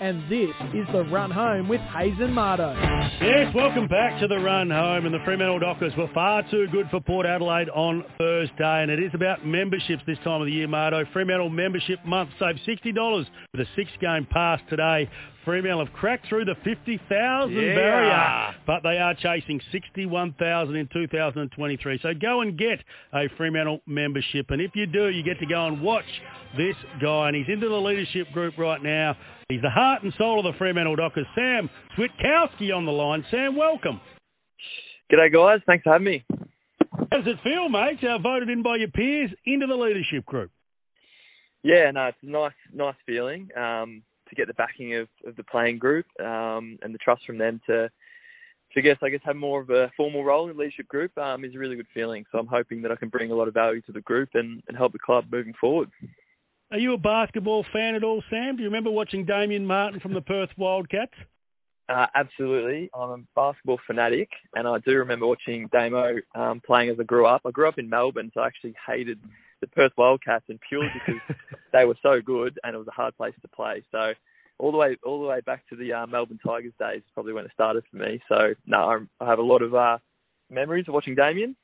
and this is the run home with Hayes and Mardo. Yes, welcome back to the run home. And the Fremantle Dockers were far too good for Port Adelaide on Thursday, and it is about memberships this time of the year, Mardo. Fremantle membership month save sixty dollars with a six-game pass today. Fremantle have cracked through the 50,000 Yeah. barrier, but they are chasing 61,000 in 2023. So go and get a Fremantle membership. And if you do, you get to go and watch this guy. And he's into the leadership group right now. He's the heart and soul of the Fremantle Dockers. Sam Switkowski on the line. Sam, welcome. G'day, guys. Thanks for having me. How does it feel, mate? Uh, voted in by your peers into the leadership group. Yeah, no, it's a nice, nice feeling um, to get the backing of, of the playing group um, and the trust from them to, to guess, I guess, have more of a formal role in the leadership group um, is a really good feeling. So I'm hoping that I can bring a lot of value to the group and, and help the club moving forward. Are you a basketball fan at all, Sam? Do you remember watching Damien Martin from the Perth Wildcats? Uh, absolutely. I'm a basketball fanatic, and I do remember watching Damo um, playing as I grew up. I grew up in Melbourne, so I actually hated the Perth Wildcats, and purely because they were so good and it was a hard place to play. So all the way all the way back to the uh, Melbourne Tigers days, is probably when it started for me. So no, I'm, I have a lot of uh, memories of watching Damien.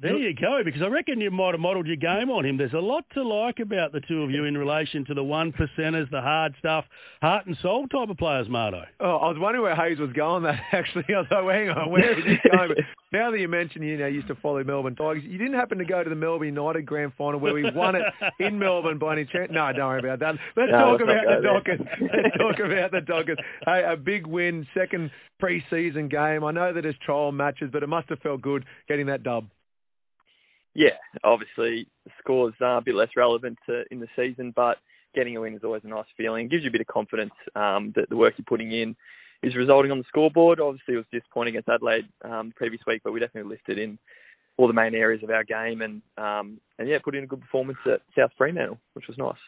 There you go, because I reckon you might have modelled your game on him. There's a lot to like about the two of you in relation to the one percenters, the hard stuff, heart and soul type of players, Mardo. Oh, I was wondering where Hayes was going. That actually, I was like, hang on, where is this going? Now that you mention you know you used to follow Melbourne Tigers, you didn't happen to go to the Melbourne United Grand Final where we won it in Melbourne by any chance? No, don't worry about that. Let's No, talk about the Dockers. Let's talk about the Dockers. Hey, a big win, second pre-season game. I know that it's trial matches, but it must have felt good getting that dub. Yeah, obviously score's uh, a bit less relevant to, in the season, but getting a win is always a nice feeling. It gives you a bit of confidence um, that the work you're putting in is resulting on the scoreboard. Obviously, it was disappointing against Adelaide um, previous week, but we definitely lifted in all the main areas of our game and um, and yeah, put in a good performance at South Fremantle, which was nice.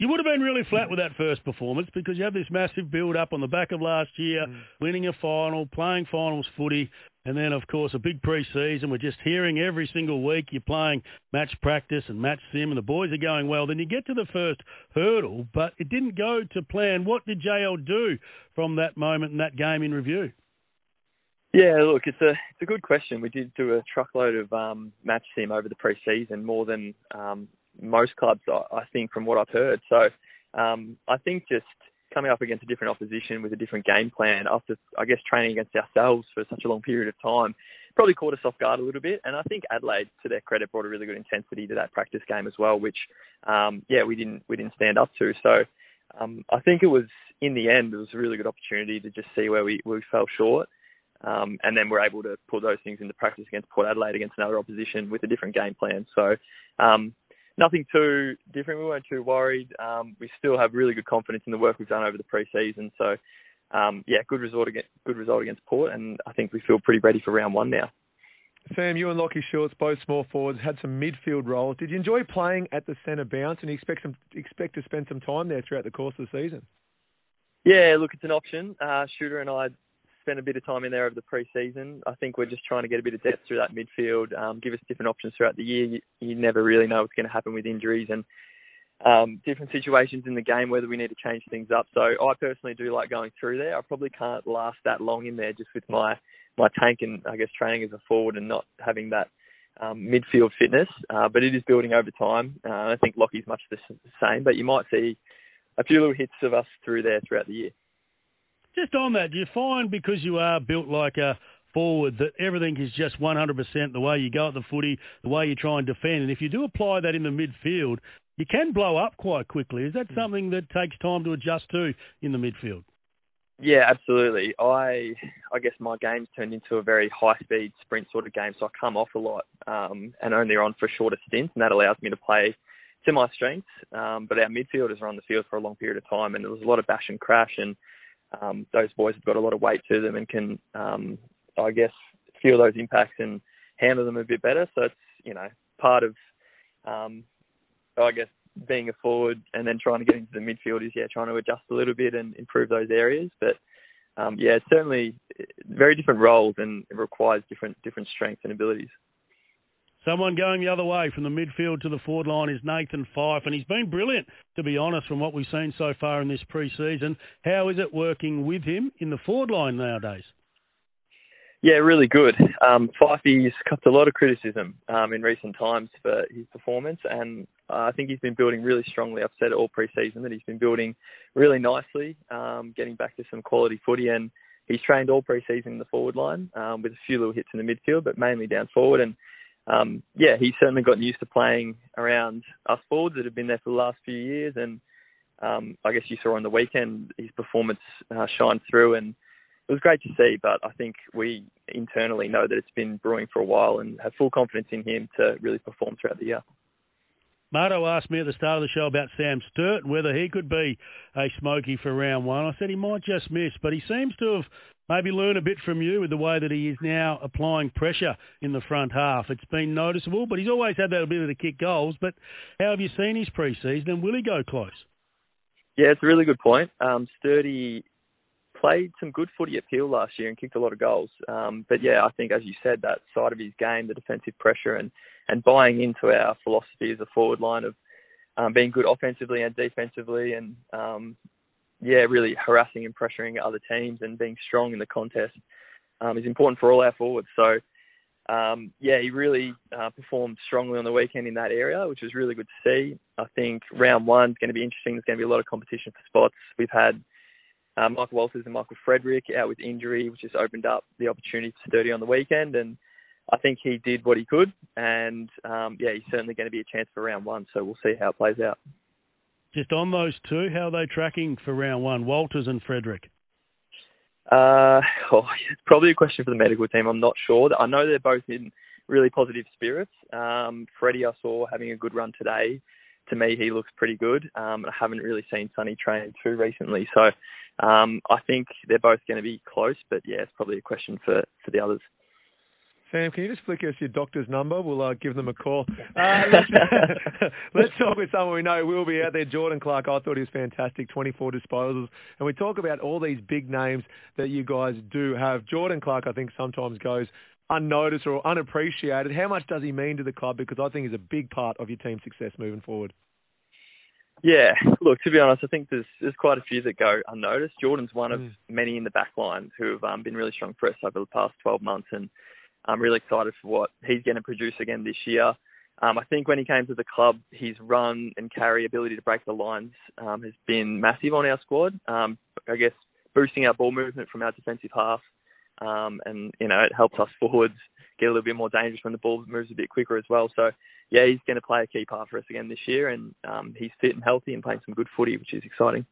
You would have been really flat with that first performance because you have this massive build up on the back of last year, winning a final, playing finals footy, and then, of course, a big pre season. We're just hearing every single week you're playing match practice and match sim, and the boys are going well. Then you get to the first hurdle, but it didn't go to plan. What did JL do from that moment and that game in review? Yeah, look, it's a it's a good question. We did do a truckload of um, match sim over the pre-season, more than um, most clubs, I, think, from what I've heard. So um, I think just coming up against a different opposition with a different game plan after, I guess, training against ourselves for such a long period of time probably caught us off guard a little bit. And I think Adelaide, to their credit, brought a really good intensity to that practice game as well, which, um, yeah, we didn't we didn't stand up to. So um, I think it was in the end, it was a really good opportunity to just see where we where we fell short. Um, and then we're able to put those things into practice against Port Adelaide against another opposition with a different game plan. So um, nothing too different. We weren't too worried. Um, we still have really good confidence in the work we've done over the pre-season. So um, yeah, good result against good result against Port, and I think we feel pretty ready for round one now. Sam, you and Lachie Schultz, both small forwards, had some midfield roles. Did you enjoy playing at the centre bounce, and you expect some expect to spend some time there throughout the course of the season? Yeah, look, it's an option. Uh, Shooter and I spent a bit of time in there over the pre-season. I think we're just trying to get a bit of depth through that midfield, um, give us different options throughout the year. You, you never really know what's going to happen with injuries and um, different situations in the game, whether we need to change things up. So I personally do like going through there. I probably can't last that long in there just with my my tank and I guess training as a forward and not having that um, midfield fitness. Uh, but it is building over time. Uh, I think Lachie's much the same, but you might see a few little hits of us through there throughout the year. Just on that, do you find because you are built like a forward that everything is just 100% the way you go at the footy, the way you try and defend? And if you do apply that in the midfield, you can blow up quite quickly. Is that something that takes time to adjust to in the midfield? Yeah, absolutely. I I guess my game's turned into a very high speed sprint sort of game, so I come off a lot um, and only on for shorter stints, and that allows me to play to my strengths. Um, but our midfielders are on the field for a long period of time, and there was a lot of bash and crash, and um, those boys have got a lot of weight to them and can, um, I guess, feel those impacts and handle them a bit better. So it's you know part of, um, I guess, being a forward and then trying to get into the midfield is yeah trying to adjust a little bit and improve those areas. But um, yeah, it's certainly very different roles and it requires different different strengths and abilities. Someone going the other way from the midfield to the forward line is Nathan Fyfe, and he's been brilliant, to be honest, from what we've seen so far in this pre-season. How is it working with him in the forward line nowadays? Yeah, really good. Um, Fyfey's copped a lot of criticism um, in recent times for his performance, and uh, I think he's been building really strongly. I've said it all pre-season that he's been building really nicely, um, getting back to some quality footy, and he's trained all pre-season in the forward line um, with a few little hits in the midfield, but mainly down forward. And um, yeah, he's certainly gotten used to playing around us forwards that have been there for the last few years, and um, I guess you saw on the weekend his performance uh, shine through and it was great to see, but I think we internally know that it's been brewing for a while and have full confidence in him to really perform throughout the year. Marto asked me at the start of the show about Sam Sturt, and whether he could be a smoky for round one. I said he might just miss, but he seems to have maybe learn a bit from you with the way that he is now applying pressure in the front half. It's been noticeable, but he's always had that ability to kick goals. But how have you seen his pre-season, and will he go close? Yeah, it's a really good point. Um, Sturdy played some good footy at Peel last year and kicked a lot of goals. Um, but yeah, I think as you said, that side of his game, the defensive pressure and and buying into our philosophy as a forward line of um, being good offensively and defensively, and um, yeah, really harassing and pressuring other teams and being strong in the contest um, is important for all our forwards. So. Um, yeah, he really uh, performed strongly on the weekend in that area, which was really good to see. I think round one's going to be interesting. There's going to be a lot of competition for spots. We've had uh, Michael Walters and Michael Frederick out with injury, which has opened up the opportunity for Sturdy on the weekend. And I think he did what he could. And um, yeah, he's certainly going to be a chance for round one. So we'll see how it plays out. Just on those two, how are they tracking for round one, Walters and Frederick? Uh, oh, it's probably a question for the medical team. I'm not sure. I know they're both in really positive spirits. Um, Freddie, I saw having a good run today. To me, he looks pretty good. Um, I haven't really seen Sonny train too recently, so um, I think they're both going to be close, but yeah, it's probably a question for, for the others. Sam, can you just flick us your doctor's number? We'll uh, give them a call. Uh, let's, let's talk with someone we know will be out there. Jordan Clark, I thought he was fantastic, 24 disposals. And we talk about all these big names that you guys do have. Jordan Clark, I think, sometimes goes unnoticed or unappreciated. How much does he mean to the club? Because I think he's a big part of your team's success moving forward. Yeah, look, to be honest, I think there's there's quite a few that go unnoticed. Jordan's one of mm. many in the back line who have um, been really strong for us over the past 12 months, and I'm really excited for what he's going to produce again this year. Um, I think when he came to the club, his run and carry ability to break the lines um, has been massive on our squad. Um, I guess boosting our ball movement from our defensive half, um, and you know it helps us forwards get a little bit more dangerous when the ball moves a bit quicker as well. So yeah, he's going to play a key part for us again this year, and um, he's fit and healthy and playing some good footy, which is exciting.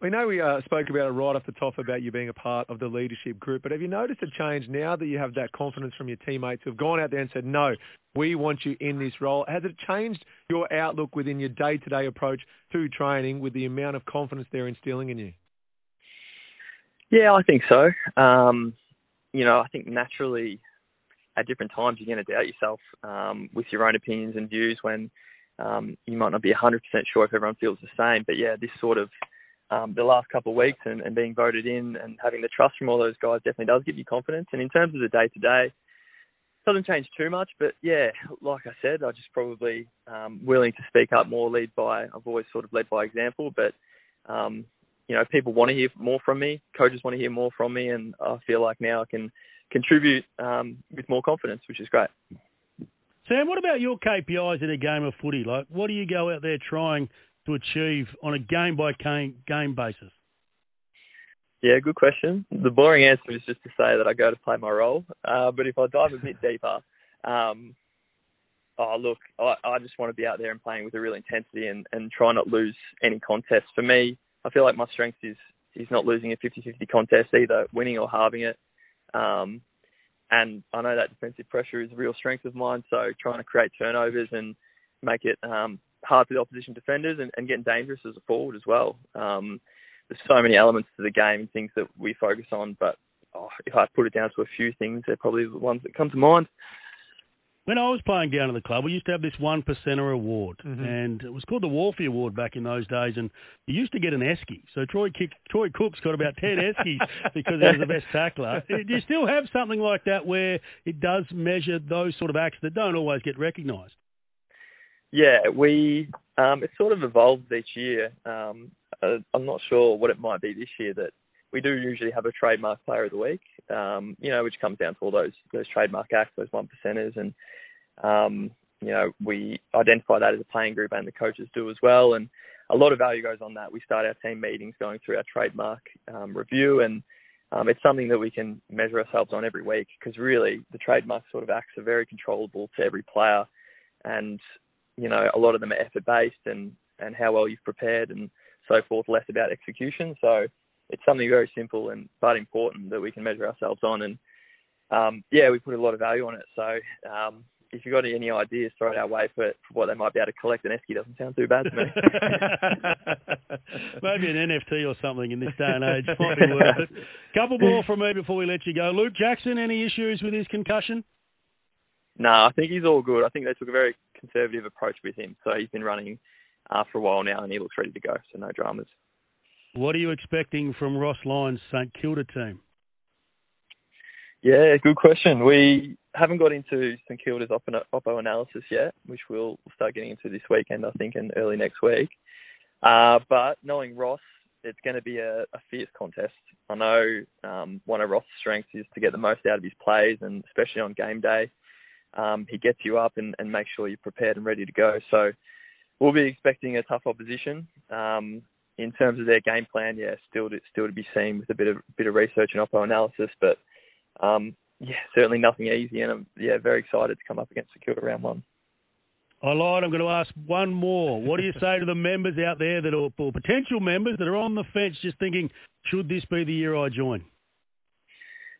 We know we uh, spoke about it right off the top about you being a part of the leadership group, but have you noticed a change now that you have that confidence from your teammates who have gone out there and said, no, we want you in this role? Has it changed your outlook within your day to day approach to training with the amount of confidence they're instilling in you? Yeah, I think so. Um, you know, I think naturally at different times you're going to doubt yourself um, with your own opinions and views when um, you might not be 100% sure if everyone feels the same. But yeah, this sort of um, the last couple of weeks and, and being voted in and having the trust from all those guys definitely does give you confidence. And in terms of the day to day, doesn't change too much. But yeah, like I said, I just probably um, willing to speak up more, lead by. I've always sort of led by example, but um, you know, people want to hear more from me. Coaches want to hear more from me, and I feel like now I can contribute um, with more confidence, which is great. Sam, what about your KPIs in a game of footy? Like, what do you go out there trying to achieve on a game by game basis? Yeah, good question. The boring answer is just to say that I go to play my role. Uh, but if I dive a bit deeper, um, oh look, I, I just want to be out there and playing with a real intensity and, and try not lose any contest. For me, I feel like my strength is is not losing a 50-50 contest, either winning or halving it. Um, and I know that defensive pressure is a real strength of mine. So trying to create turnovers and make it um, hard for the opposition defenders and, and getting dangerous as a forward as well. Um, there's so many elements to the game and things that we focus on, but oh, if I put it down to a few things, they're probably the ones that come to mind. when I was playing down at the club, we used to have this one percenter award, Mhm. and it was called the Wolfie Award back in those days. And you used to get an esky. So Troy Kick, Troy Cook's got about ten eskies because he was the best tackler. Do you still have something like that where it does measure those sort of acts that don't always get recognised? Yeah, we um, it sort of evolves each year. Um, uh, I'm not sure what it might be this year that we do usually have a trademark player of the week. Um, you know, which comes down to all those those trademark acts, those one percenters, and um, you know we identify that as a playing group, and the coaches do as well. And a lot of value goes on that. We start our team meetings going through our trademark um, review, and um, it's something that we can measure ourselves on every week because really the trademark sort of acts are very controllable to every player, and you know a lot of them are effort based and and how well you've prepared and so forth, less about execution. So it's something very simple and but important that we can measure ourselves on. And um, yeah, we put a lot of value on it. So um, if you've got any ideas, throw it our way for, for what they might be able to collect. An esky doesn't sound too bad to me. Maybe an NFT or something in this day and age might be worth it. Couple more from me before we let you go. Luke Jackson, any issues with his concussion? No, I think he's all good. I think they took a very conservative approach with him. So he's been running uh, for a while now and he looks ready to go. So no dramas. What are you expecting from Ross Lyon's St Kilda team? Yeah, good question. We haven't got into St Kilda's oppo, oppo analysis yet, which we'll start getting into this weekend, I think, and early next week. Uh, but knowing Ross, it's going to be a, a fierce contest. I know um, one of Ross's strengths is to get the most out of his plays, and especially on game day, um, he gets you up and, and makes sure you're prepared and ready to go. So we'll be expecting a tough opposition. Um, in terms of their game plan, yeah, still to, still to be seen with a bit of bit of research and oppo analysis, but um, yeah, certainly nothing easy, and I'm yeah very excited to come up against St Kilda round one. I lied. I'm going to ask one more. What do you say to the members out there that are or potential members that are on the fence, just thinking, should this be the year I join?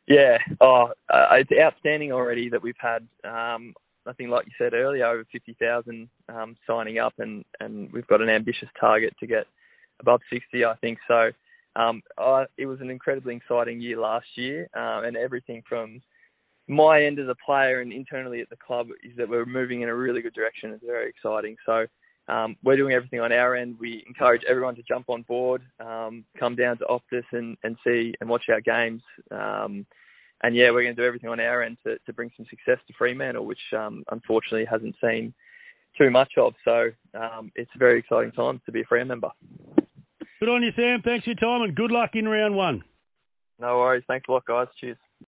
Yeah, oh, uh, it's outstanding already that we've had. Um, I think, like you said earlier, over 50,000 um, signing up, and, and we've got an ambitious target to get above 60, I think. So um, I, it was an incredibly exciting year last year, um, and everything from my end as a player and internally at the club is that we're moving in a really good direction. It's very exciting. So um, we're doing everything on our end. We encourage everyone to jump on board, um, come down to Optus and, and see and watch our games. Um, and yeah, we're going to do everything on our end to, to bring some success to Fremantle, which um, unfortunately hasn't seen too much of. So um, it's a very exciting time to be a Fremantle member. Good on you, Sam. Thanks for your time and good luck in round one. No worries. Thanks a lot, guys. Cheers.